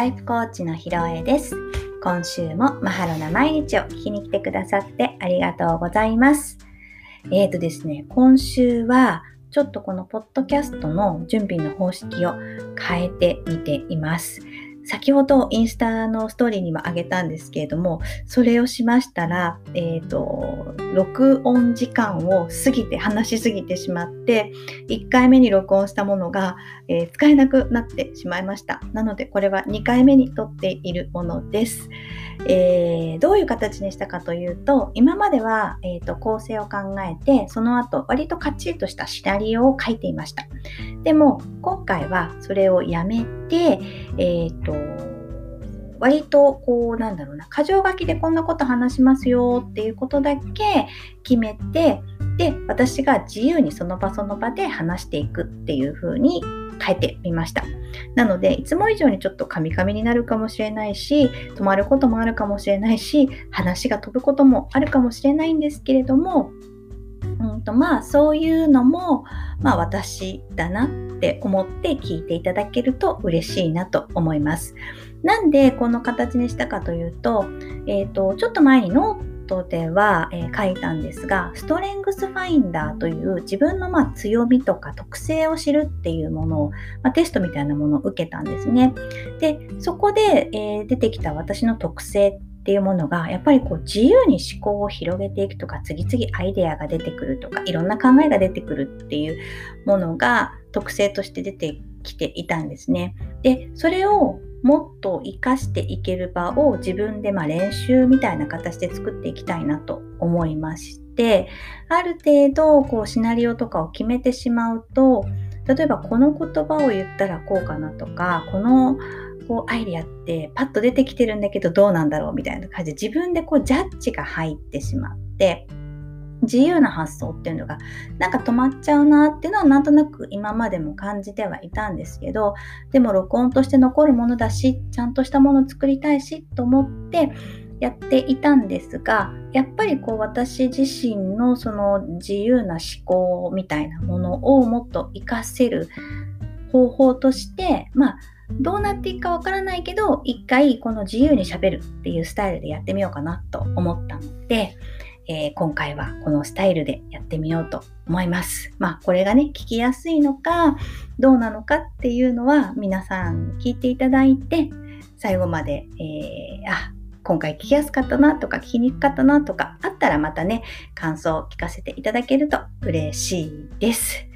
ライフコーチのひろえです。今週もマハロな毎日を聞きに来てくださってありがとうございます。えーとですね、今週はちょっとこのポッドキャストの準備の方式を変えてみています。先ほどインスタのストーリーにもあげたんですけれども、それをしましたら、えっ、ー、と、録音時間を過ぎて、話しすぎてしまって、1回目に録音したものが、えー、使えなくなってしまいました。なので、これは2回目に撮っているものです。えー、どういう形にしたかというと、今までは、えーと、構成を考えて、その後、割とカッチリとしたシナリオを書いていました。でも、今回はそれをやめて、えっ、ー、と、割とこうなんだろうな箇条書きでこんなこと話しますよっていうことだけ決めてで私が自由にその場その場で話していくっていう風に変えてみました。なので、いつも以上にちょっとカミカミになるかもしれないし、止まることもあるかもしれないし、話が飛ぶこともあるかもしれないんですけれども、うんとまあそういうのも、まあ私だなって思って聞いていただけると嬉しいなと思います。なんでこの形にしたかというと、えっ、ー、と、ちょっと前にノートでは、えー、書いたんですが、ストレングスファインダーという自分のま強みとか特性を知るっていうものを、まあ、テストみたいなものを受けたんですね。で、そこで、えー、出てきた私の特性っていうものがやっぱりこう自由に思考を広げていくとか次々アイデアが出てくるとかいろんな考えが出てくるっていうものが特性として出てきていたんですね。でそれをもっと活かしていける場を自分でま練習みたいな形で作っていきたいなと思いましてある程度こうシナリオとかを決めてしまうと例えばこの言葉を言ったらこうかなとかこのこうアイデアってパッと出てきてるんだけどどうなんだろうみたいな感じで自分でこうジャッジが入ってしまって自由な発想っていうのがなんか止まっちゃうなっていうのはなんとなく今までも感じてはいたんですけどでも録音として残るものだしちゃんとしたものを作りたいしと思ってやっていたんですがやっぱりこう私自身のその自由な思考みたいなものをもっと活かせる方法としてまあどうなっていくかわからないけど一回この自由にしゃべるっていうスタイルでやってみようかなと思ったのでえー、今回はこのスタイルでやってみようと思います。まあこれがね、聞きやすいのか、どうなのかっていうのは皆さん聞いていただいて、最後まで、えー、あ、今回聞きやすかったなとか聞きにくかったなとかあったらまたね、感想を聞かせていただけると嬉しいです。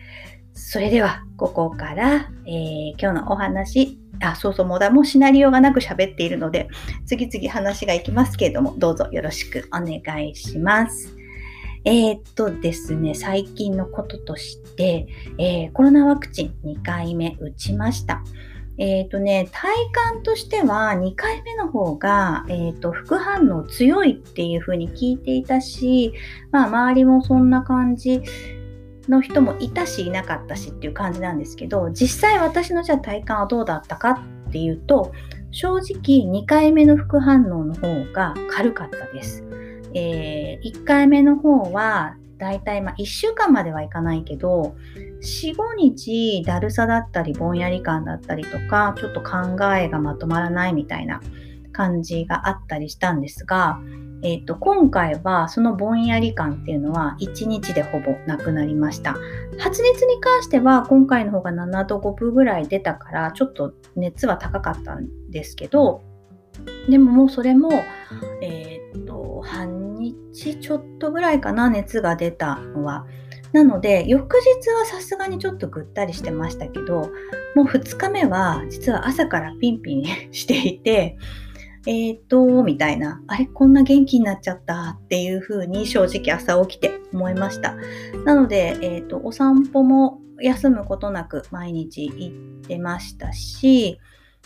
それでは、ここから、えー、今日のお話、あ、そうそう、もうだ、もシナリオがなく喋っているので、次々話がいきますけれども、どうぞよろしくお願いします。えー、っとですね、最近のこととして、えー、コロナワクチン2回目打ちました。えっ、ー、とね、体感としては2回目の方が、えっ、と、副反応強いっていう風に聞いていたし、まあ、周りもそんな感じの人もいたしいなかったしっていう感じなんですけど実際私のじゃあ体感はどうだったかっていうと正直2回目の副反応の方が軽かったです。えー、1回目の方はだいたいまあ1週間まではいかないけど4、5日だるさだったりぼんやり感だったりとかちょっと考えがまとまらないみたいな感じがあったりしたんですがえーと、今回はそのぼんやり感っていうのは1日でほぼなくなりました。発熱に関しては今回の方が7度5分ぐらい出たからちょっと熱は高かったんですけどでももうそれも、えっ、ー、と半日ちょっとぐらいかな熱が出たのは。なので翌日はさすがにちょっとぐったりしてましたけどもう2日目は実は朝からピンピン していてえっ、と、みたいな、あれ、こんな元気になっちゃったっていう風に正直朝起きて思いました。なので、えっ、と、お散歩も休むことなく毎日行ってましたし、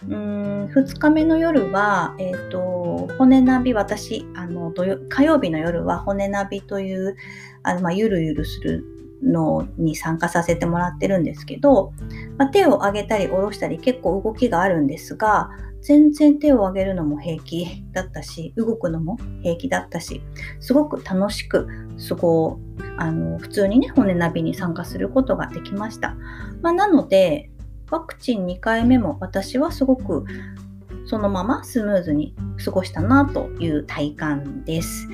うん2日目の夜は、えーと、骨ナビ私あの火曜日の夜は骨ナビというあの、まあ、ゆるゆるするのに参加させてもらってるんですけど、まあ、手を上げたり下ろしたり結構動きがあるんですが全然手を上げるのも平気だったし動くのも平気だったしすごく楽しくそこをあの普通にね骨ナビに参加することができました、まあ、なのでワクチン2回目も私はすごくそのままスムーズに過ごしたなという体感です。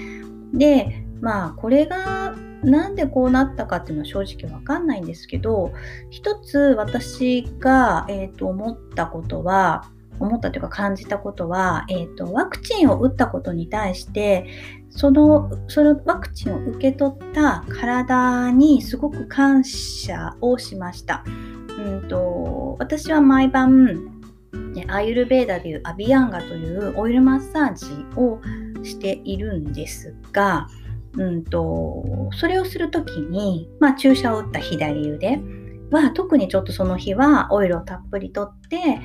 で、まあこれがなんでこうなったかっていうのは正直わかんないんですけど、一つ私が、えーと、思ったことは、思ったというか感じたことは、えーと、ワクチンを打ったことに対してそのそのワクチンを受け取った体にすごく感謝をしました。うんと私は毎晩アイルベーダでいうアビアンガというオイルマッサージをしているんですが、うんと、それをするときに、まあ、注射を打った左腕は特にちょっとその日はオイルをたっぷりとって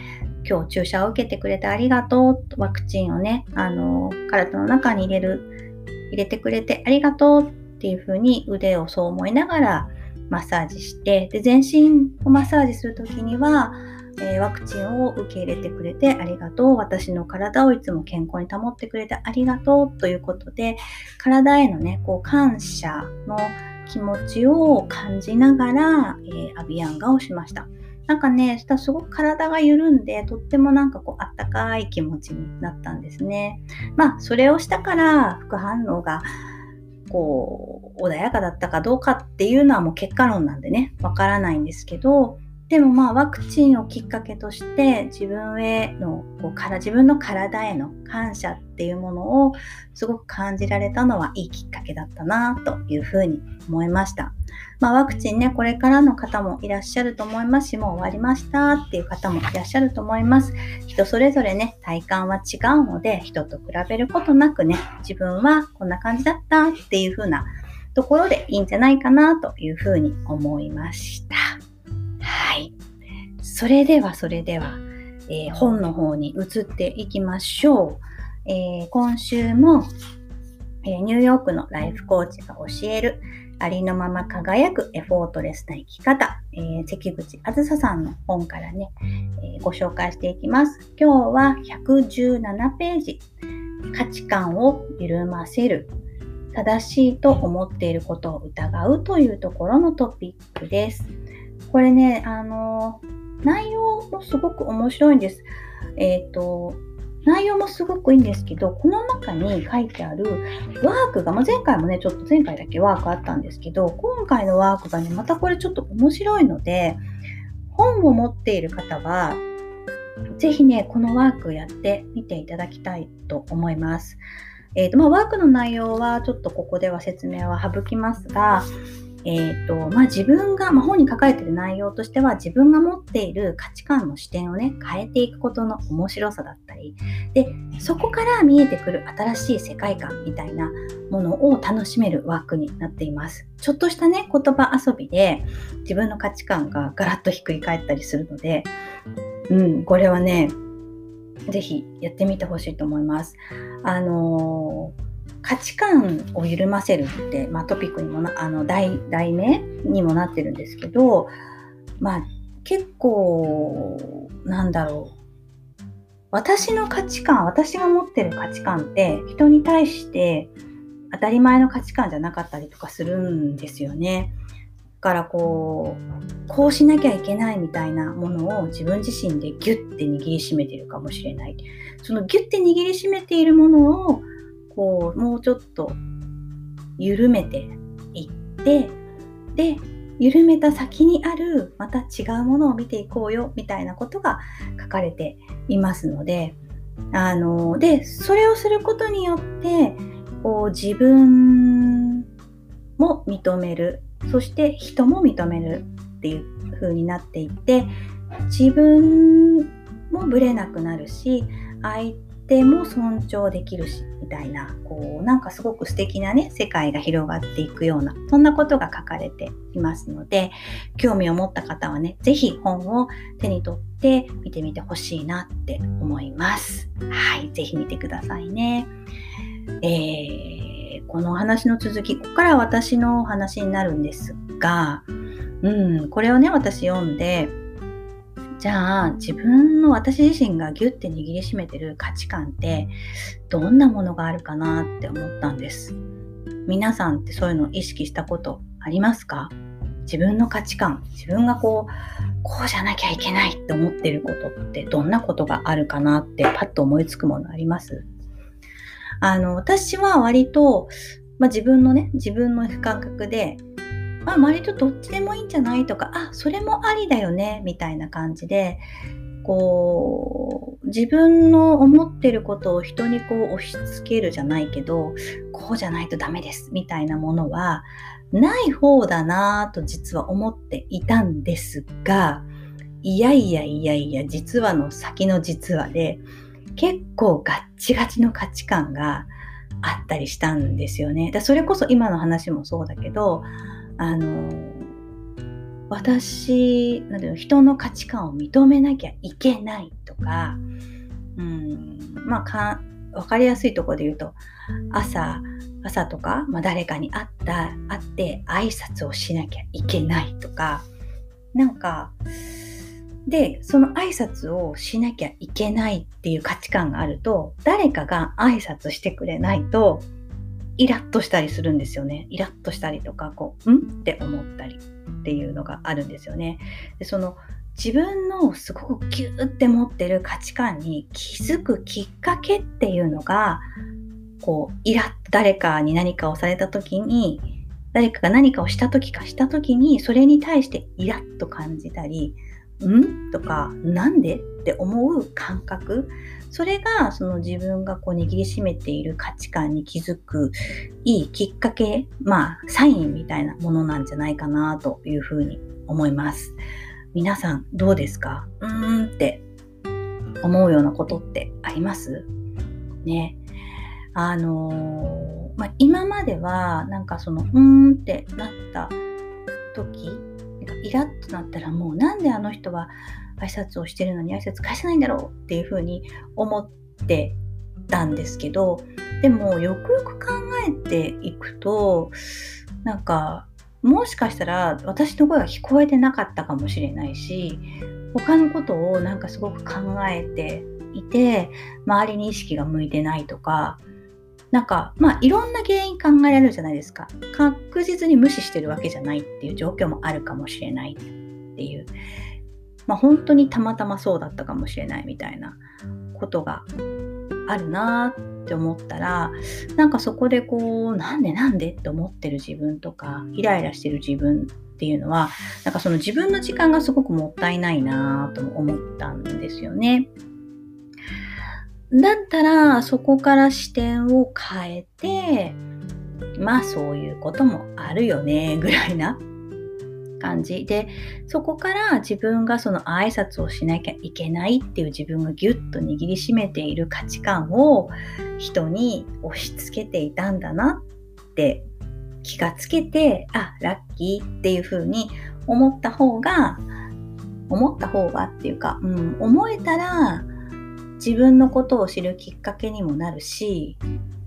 今日注射を受けてくれてありがとうワクチンをねあの体の中に入れる入れてくれてありがとうっていうふうに腕をそう思いながらマッサージしてで全身をマッサージするときにはえー、ワクチンを受け入れてくれてありがとう。私の体をいつも健康に保ってくれてありがとうということで、体へのね、こう感謝の気持ちを感じながら、えー、アビアンガをしました。なんかね、したすごく体が緩んで、とってもなんかこう、あったかい気持ちになったんですね。まあ、それをしたから、副反応が、こう、穏やかだったかどうかっていうのはもう結果論なんでね、わからないんですけど、でもまあワクチンをきっかけとして自分へのこうから自分の体への感謝っていうものをすごく感じられたのはいいきっかけだったなというふうに思いました。まあ、ワクチンねこれからの方もいらっしゃると思いますしもう終わりましたっていう方もいらっしゃると思います。人それぞれね体感は違うので人と比べることなくね自分はこんな感じだったっていう風なところでいいんじゃないかなというふうに思いました。はい。それではそれでは、えー、本の方に移っていきましょう。えー、今週も、えー、ニューヨークのライフコーチが教えるありのまま輝くエフォートレスな生き方、えー、関口あずささんの本からね、えー、ご紹介していきます。今日は117ページ、価値観を緩ませる、正しいと思っていることを疑うというところのトピックです。これね、あの、内容もすごく面白いんです。えっ、ー、と、内容もすごくいいんですけど、この中に書いてあるワークが、まあ、前回もね、ちょっと前回だけワークあったんですけど、今回のワークがね、またこれちょっと面白いので、本を持っている方は、ぜひね、このワークやってみていただきたいと思います。えーとまあ、ワークの内容はちょっとここでは説明は省きますが、えーとまあ、自分が、まあ、本に書かれている内容としては自分が持っている価値観の視点をね変えていくことの面白さだったりでそこから見えてくる新しい世界観みたいなものを楽しめるワークになっています。ちょっとしたね言葉遊びで自分の価値観がガラッとひっくり返ったりするのでうんこれはねぜひやってみてほしいと思います。あのー価値観を緩ませるって、まあ、トピックにもなあの題題名にもなってるんですけど、まあ、結構なんだろう私の価値観私が持ってる価値観って人に対して当たり前の価値観じゃなかったりとかするんですよね。だからこうこうしなきゃいけないみたいなものを自分自身でギュッて握りしめてるかもしれない。そのギュッて握りしめているものをこうもうちょっと緩めていってで緩めた先にあるまた違うものを見ていこうよみたいなことが書かれていますのであのでそれをすることによってこう自分も認める。そして人も認めるっていう風になっていって自分もぶれなくなるし相手も尊重できるしみたいなこうなんかすごく素敵なね世界が広がっていくようなそんなことが書かれていますので興味を持った方はね是非本を手に取って見てみてほしいなって思います。はい是非見てくださいね。えー、この話の続きここから私の話になるんですがうんこれをね私読んでじゃあ自分の私自身がギュッて握りしめてる価値観ってどんなものがあるかなって思ったんです。皆さんってそういうのを意識したことありますか？自分の価値観、自分がこう、こうじゃなきゃいけないって思ってることってどんなことがあるかなってパッと思いつくものあります？あの、私は割と、まあ、自分のね、自分の感覚で、まあ、割とどっちでもいいんじゃない？とか、あ、それもありだよね、みたいな感じで、こう、自分の思ってることを人にこう押し付けるじゃないけど、こうじゃないとダメです、みたいなものは、ない方だなぁと実は思っていたんですが、いやいやいやいや、実はの先の実はで、結構ガッチガチの価値観があったりしたんですよね。だそれこそ今の話もそうだけど、あの、私、なんていうの、人の価値観を認めなきゃいけないとか、うん、まあか、わかりやすいところで言うと、朝、朝とか、まあ、誰かに会った、会って挨拶をしなきゃいけないとか、なんか、で、その挨拶をしなきゃいけないっていう価値観があると、誰かが挨拶してくれないと、イラッとしたりするんですよね。イラッとしたりとか、こう、んって思ったりっていうのがあるんですよね。でその自分のすごくギューって持ってる価値観に気づくきっかけっていうのが、こう、イラッ、誰かに何かをされた時に、誰かが何かをした時かした時に、それに対してイラッと感じたり、ん？とか、なんで？って思う感覚、それがその自分がこう握りしめている価値観に気づくいいきっかけ、まあ、サインみたいなものなんじゃないかなというふうに思います。皆さんどうですか？うーんって思うようなことってあります？ね。あのー、まあ、今まではなんかそのうーんってなった時イラッとなったらもうなんであの人は挨拶をしてるのに挨拶返せないんだろうっていうふうに思ってたんですけどでもよくよく考えていくとなんかもしかしたら私の声が聞こえてなかったかもしれないし他のことをなんかすごく考えていて周りに意識が向いてないとかなんかまあいろんな原因考えられるじゃないですか。確実に無視してるわけじゃないっていう状況もあるかもしれないっていう。まあ、本当にたまたまそうだったかもしれないみたいなことがあるなって思ったらなんかそこでこうなんでなんでって思ってる自分とかイライラしてる自分っていうのはなんかその自分の時間がすごくもったいないなと思ったんですよね。だったらそこから視点を変えてまあそういうこともあるよねぐらいな感じでそこから自分がその挨拶をしなきゃいけないっていう自分がギュッと握りしめている価値観を人に押し付けていたんだなって気がつけてあラッキーっていう風に思った方が思った方がっていうか、うん、思えたら自分のことを知るきっかけにもなるし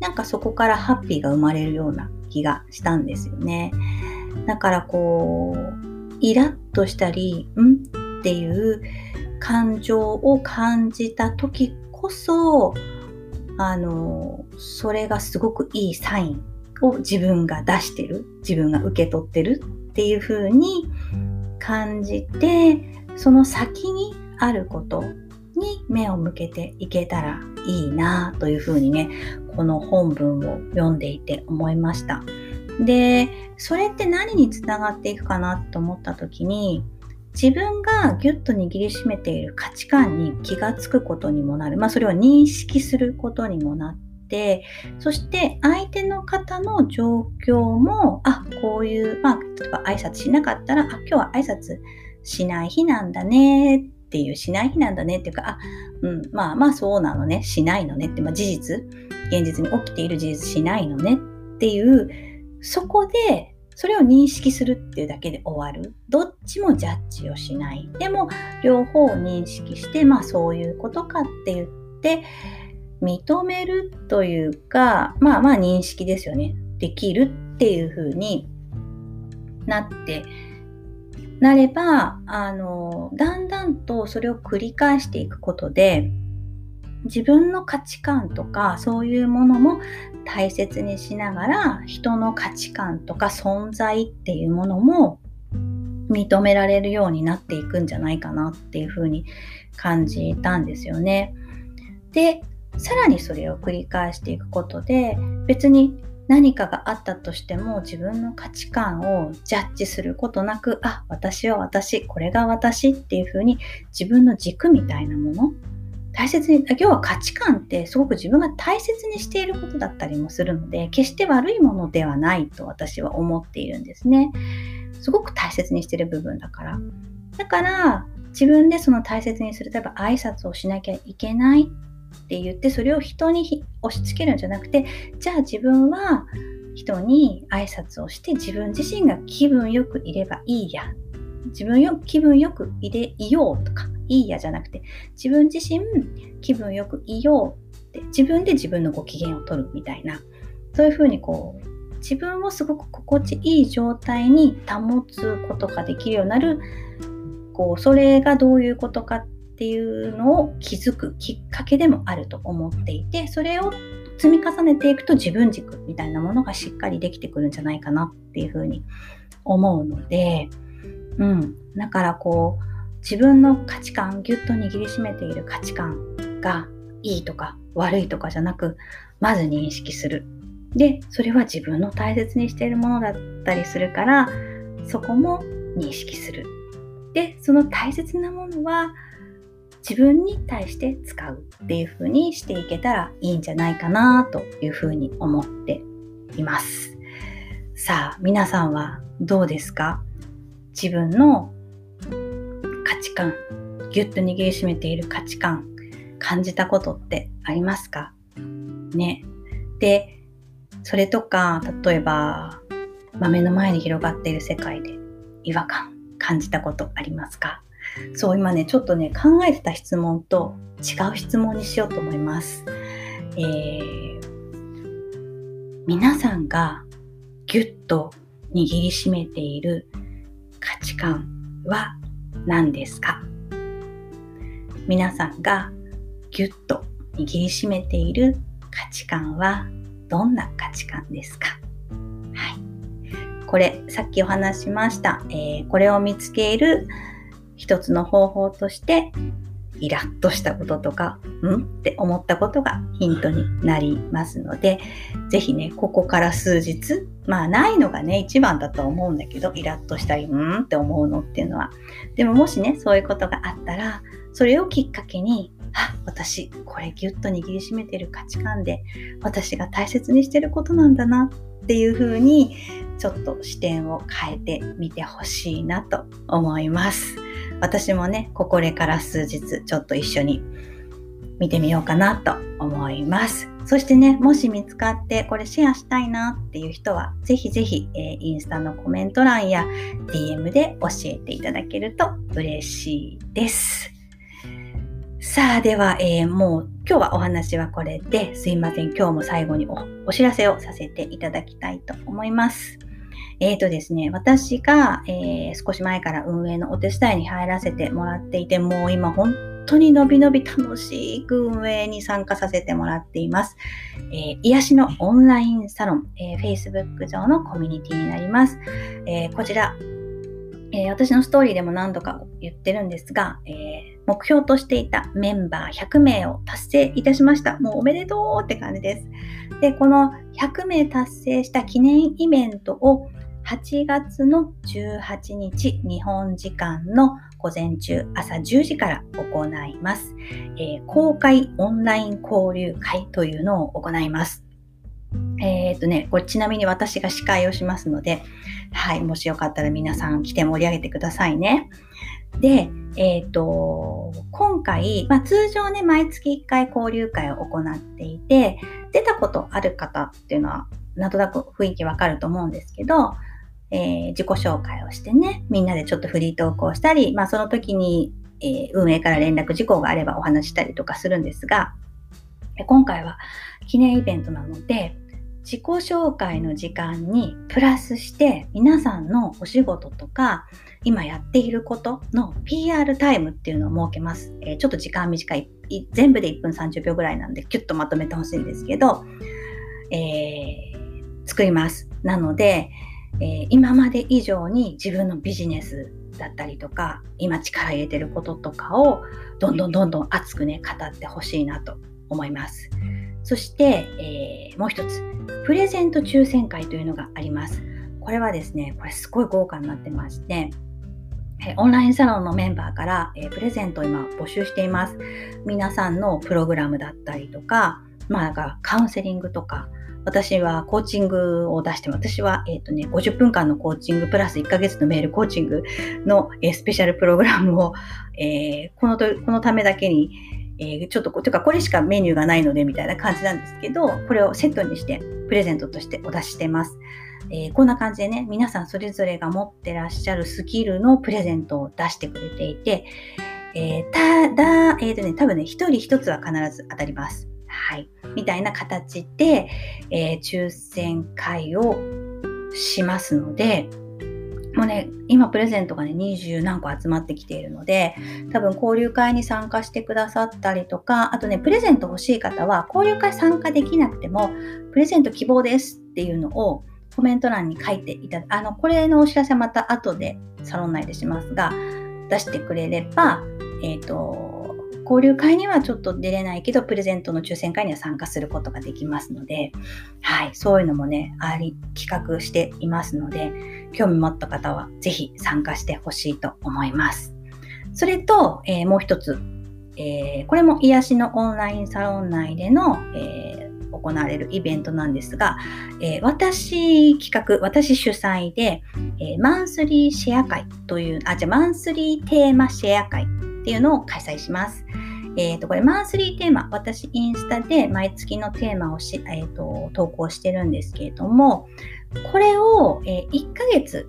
なんかそこからハッピーが生まれるような気がしたんですよね。だからこう、イラッとしたり、んっていう感情を感じた時こそ、あの、それがすごくいいサインを自分が出してる、自分が受け取ってるっていう風に感じて、その先にあることに目を向けていけたらいいなというふうにね、この本文を読んでいて思いました。で、それって何につながっていくかなと思った時に、自分がギュッと握りしめている価値観に気がつくことにもなる。まあ、それを認識することにもなって、そして相手の方の状況も、あ、こういう、まあ、例えば挨拶しなかったら、あ、今日は挨拶しない日なんだねっていう、しない日なんだねっていうか、あ、うん、まあまあそうなのね、しないのねって、まあ事実、現実に起きている事実しないのねっていう、そこでそれを認識するっていうだけで終わる。どっちもジャッジをしない。でも、両方を認識して、まあそういうことかって言って、認めるというか、まあまあ認識ですよね。できるっていう風になってなれば、あの、だんだんとそれを繰り返していくことで、自分の価値観とかそういうものも大切にしながら人の価値観とか存在っていうものも認められるようになっていくんじゃないかなっていうふうに感じたんですよね。で、さらにそれを繰り返していくことで別に何かがあったとしても自分の価値観をジャッジすることなくあ私は私これが私っていうふうに自分の軸みたいなもの大切に要は価値観ってすごく自分が大切にしていることだったりもするので決して悪いものではないと私は思っているんですね。すごく大切にしている部分だから。だから自分でその大切にする例えば挨拶をしなきゃいけないって言ってそれを人に押し付けるんじゃなくてじゃあ自分は人に挨拶をして自分自身が気分よくいればいいや。自分よ気分よくいれいようとか。いいやじゃなくて自分自身気分よくいようって自分で自分のご機嫌を取るみたいなそういうふうにこう自分をすごく心地いい状態に保つことができるようになるこうそれがどういうことかっていうのを気づくきっかけでもあると思っていてそれを積み重ねていくと自分軸みたいなものがしっかりできてくるんじゃないかなっていうふうに思うので、うん、だからこう自分の価値観ぎゅっと握りしめている価値観がいいとか悪いとかじゃなくまず認識する。でそれは自分の大切にしているものだったりするからそこも認識する。でその大切なものは自分に対して使うっていう風にしていけたらいいんじゃないかなという風に思っています。さあ皆さんはどうですか？自分の価値観ぎゅっと握りしめている価値観感じたことってありますか？ね。で、それとか、例えば、豆の前に広がっている世界で違和感感じたことありますか？そう、今ね、ちょっとね、考えてた質問と違う質問にしようと思います。えー、皆さんがぎゅっと握りしめている価値観は何ですか？皆さんがぎゅっと握りしめている価値観はどんな価値観ですか？はい。これ、さっきお話しました。えー、これを見つける一つの方法として、イラッとしたこととか、うん？って思ったことがヒントになりますので、ぜひね、ここから数日、まあないのがね、一番だと思うんだけど、イラッとしたり、うん？って思うのっていうのは。でももしね、そういうことがあったら、それをきっかけに、あ、私、これギュッと握りしめてる価値観で、私が大切にしてることなんだなっていう風に、ちょっと視点を変えてみてほしいなと思います。私もね、これから数日ちょっと一緒に見てみようかなと思います。そしてね、もし見つかってこれシェアしたいなっていう人は、ぜひぜひ、えー、インスタのコメント欄や DM で教えていただけると嬉しいです。さあ、では、えー、もう今日はお話はこれですいません。今日も最後にお知らせをさせていただきたいと思います。えっ、ー、とですね、私が、えー、少し前から運営のお手伝いに入らせてもらっていて、もう今本当にのびのび楽しく運営に参加させてもらっています。えー、癒しのオンラインサロン、えー、Facebook 上のコミュニティになります。えー、こちら、え私のストーリーでも何度か言ってるんですが、えー目標としていたメンバー100名を達成いたしました。もうおめでとうって感じです。で、この100名達成した記念イベントを8月の18日、日本時間の午前中、朝10時から行います。えー、公開オンライン交流会というのを行います。えー、っとね、これちなみに私が司会をしますので、はい、もしよかったら皆さん来て盛り上げてくださいね。で、えっ、と、今回、まあ、通常ね、毎月1回交流会を行っていて、出たことある方っていうのは、なんとなく雰囲気わかると思うんですけど、えー、自己紹介をしてね、みんなでちょっとフリートークをしたり、まあその時に、えー、運営から連絡事項があればお話したりとかするんですが、今回は記念イベントなので、自己紹介の時間にプラスして皆さんのお仕事とか今やっていることの PR タイムっていうのを設けます。えー、ちょっと時間短い、全部で1分30秒ぐらいなんでキュッとまとめてほしいんですけど、えー、作ります。なので、えー、今まで以上に自分のビジネスだったりとか今力入れてることとかをどんどんどんどん熱くね語ってほしいなと思いますそして、えー、もう一つプレゼント抽選会というのがありますこれはですねこれすごい豪華になってましてオンラインサロンのメンバーから、えプレゼントを今募集しています。皆さんのプログラムだったりとか、まあなんかカウンセリングとか、私はコーチングを出して私は、えっ、ー、とね、50分間のコーチングプラス1ヶ月のメールコーチングの、えー、スペシャルプログラムを、えー、このとこのためだけに、えー、ちょっとというかこれしかメニューがないのでみたいな感じなんですけど、これをセットにしてプレゼントとしてお出ししてます。えー、こんな感じでね、皆さんそれぞれが持ってらっしゃるスキルのプレゼントを出してくれていて、えー、ただ、えっ、ー、とね、多分ね、一人一つは必ず当たります。はい。みたいな形で、えー、抽選会をしますので、もうね、今プレゼントがね、20何個集まってきているので、多分交流会に参加してくださったりとか、あとね、プレゼント欲しい方は、交流会参加できなくても、プレゼント希望ですっていうのをコメント欄に書いていたあの、これのお知らせはまた後でサロン内でしますが、出してくれれば、えっ、ー、と、交流会にはちょっと出れないけど、プレゼントの抽選会には参加することができますので、はい、そういうのもね、あり、企画していますので、興味持った方はぜひ参加してほしいと思います。それと、えー、もう一つ、えー、これも癒しのオンラインサロン内での、えー、行われるイベントなんですが、え私企画、私主催で、えマンスリーシェア会という、あ、じゃマンスリーテーマシェア会っていうのを開催します。えっ、ー、と、これマンスリーテーマ、私インスタで毎月のテーマをし、えーと、投稿してるんですけれども、これを、えー、1ヶ月、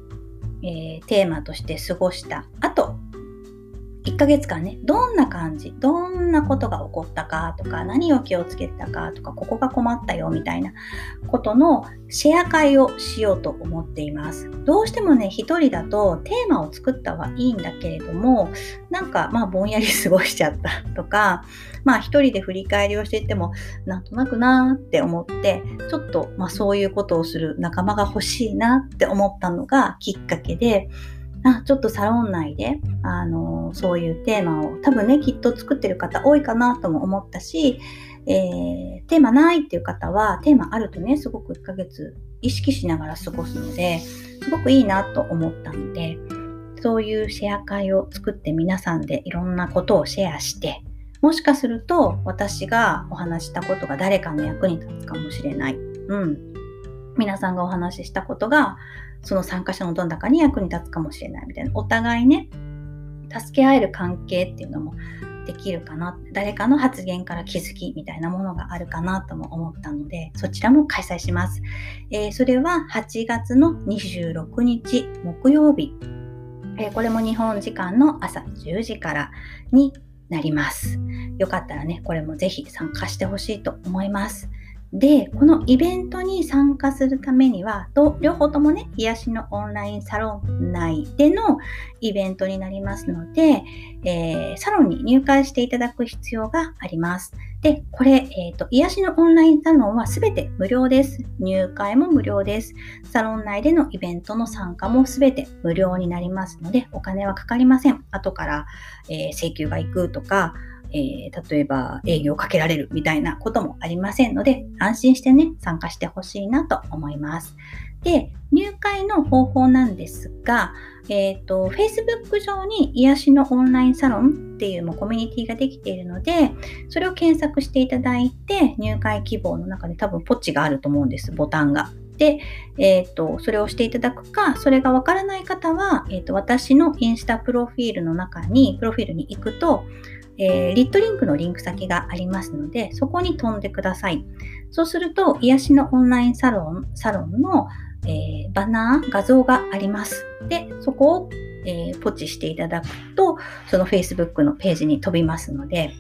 え、テーマとして過ごした後、1ヶ月間ね、どんな感じ、どんなことが起こったかとか、何を気をつけたかとか、ここが困ったよみたいなことのシェア会をしようと思っています。どうしてもね、一人だとテーマを作ったはいいんだけれども、なんかまあぼんやり過ごしちゃった とか、まあ一人で振り返りをしていっても、なんとなくなーって思って、ちょっとまあそういうことをする仲間が欲しいなって思ったのがきっかけで、あちょっとサロン内で、あのそういうテーマを多分ねきっと作ってる方多いかなとも思ったし、えー、テーマないっていう方はテーマあるとねすごく1ヶ月意識しながら過ごすのですごくいいなと思ったのでそういうシェア会を作って皆さんでいろんなことをシェアしてもしかすると私がお話したことが誰かの役に立つかもしれない。うん。皆さんがお話ししたことがその参加者のどん中に役に立つかもしれないみたいな。お互いね助け合える関係っていうのもできるかな。誰かの発言から気づきみたいなものがあるかなとも思ったのでそちらも開催します、えー、それは8月の26日木曜日、えー、これも日本時間の朝10時からになります。よかったらねこれもぜひ参加してほしいと思います。で、このイベントに参加するためには、と両方ともね、癒しのオンラインサロン内でのイベントになりますので、えー、サロンに入会していただく必要があります。で、これ、えっ、ー、と、癒しのオンラインサロンはすべて無料です。入会も無料です。サロン内でのイベントの参加もすべて無料になりますので、お金はかかりません。後から、えー、請求が行くとか、えー、例えば営業をかけられるみたいなこともありませんので、安心してね、参加してほしいなと思います。で、入会の方法なんですが、えっ、ー、と、Facebook 上に癒しのオンラインサロンっていうもコミュニティができているので、それを検索していただいて、入会希望の中で多分ポチがあると思うんです、ボタンが。で、えっ、ー、と、それをしていただくか、それがわからない方は、えっ、ー、と、私のインスタプロフィールの中に、プロフィールに行くと、えー、リットリンクのリンク先がありますので、そこに飛んでください。そうすると、癒しのオンラインサロン、サロンの、えー、バナー、画像があります。で、そこを、えー、ポチしていただくと、その Facebook のページに飛びますので、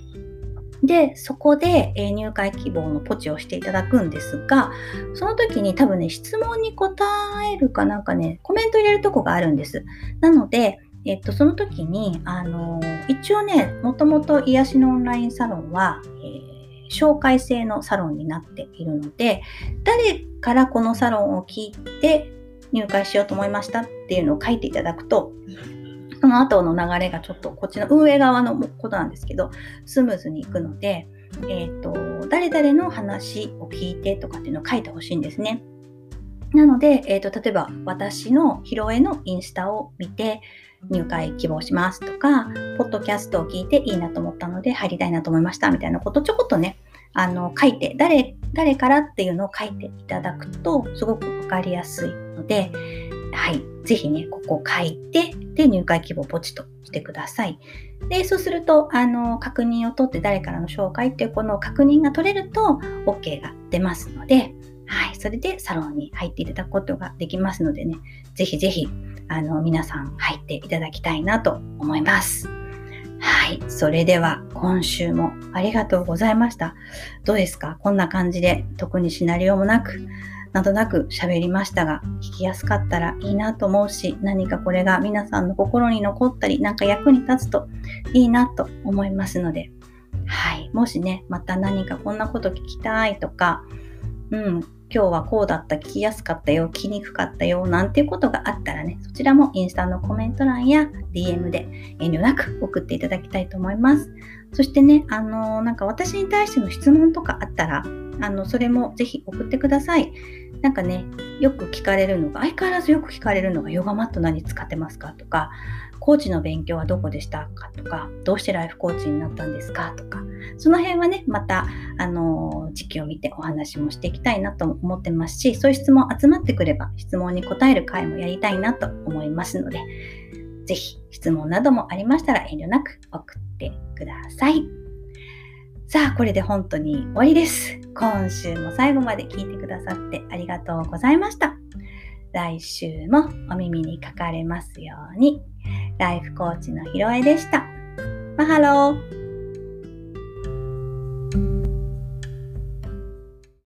で、そこで、え入会希望のポチをしていただくんですが、その時に多分ね、質問に答えるかなんかね、コメント入れるとこがあるんです。なので、えっと、その時に、あの一応ね、もともと癒しのオンラインサロンは、えー、紹介制のサロンになっているので、誰からこのサロンを聞いて、入会しようと思いましたっていうのを書いていただくと、その後の流れがちょっとこっちの運営側のことなんですけど、スムーズにいくので、えっ、ー、と、誰々の話を聞いてとかっていうのを書いてほしいんですね。なので、えっ、ー、と、例えば私のヒロエのインスタを見て入会希望しますとか、ポッドキャストを聞いていいなと思ったので入りたいなと思いましたみたいなことちょこっとね、あの、書いて、誰、誰からっていうのを書いていただくと、すごくわかりやすいので、はい。ぜひね、ここ書いて、で、入会希望ポチッとしてください。で、そうすると、あの、確認を取って誰からの紹介っていうこの確認が取れると、OK が出ますので、はい。それでサロンに入っていただくことができますのでね、ぜひぜひ、あの、皆さん入っていただきたいなと思います。はい。それでは、今週もありがとうございました。どうですか？こんな感じで、特にシナリオもなく、なんとなく喋りましたが、聞きやすかったらいいなと思うし、何かこれが皆さんの心に残ったり、なんか役に立つといいなと思いますので、はい。もしね、また何かこんなこと聞きたいとか、うん、今日はこうだった、聞きやすかったよ、聞きにくかったよ、なんていうことがあったらね、そちらもインスタのコメント欄や DM で遠慮なく送っていただきたいと思います。そしてね、あの、なんか私に対しての質問とかあったら、あの、それもぜひ送ってください。なんかね、よく聞かれるのが、相変わらずよく聞かれるのが、ヨガマット何使ってますかとか、コーチの勉強はどこでしたか？とか、どうしてライフコーチになったんですか？とか、その辺はね、また、あの、時期を見てお話もしていきたいなと思ってますし、そういう質問集まってくれば、質問に答える回もやりたいなと思いますので、ぜひ質問などもありましたら遠慮なく送ってください。さあ、これで本当に終わりです。今週も最後まで聞いてくださってありがとうございました。来週もお耳にかかれますように。ライフコーチのひろえでした。マハロー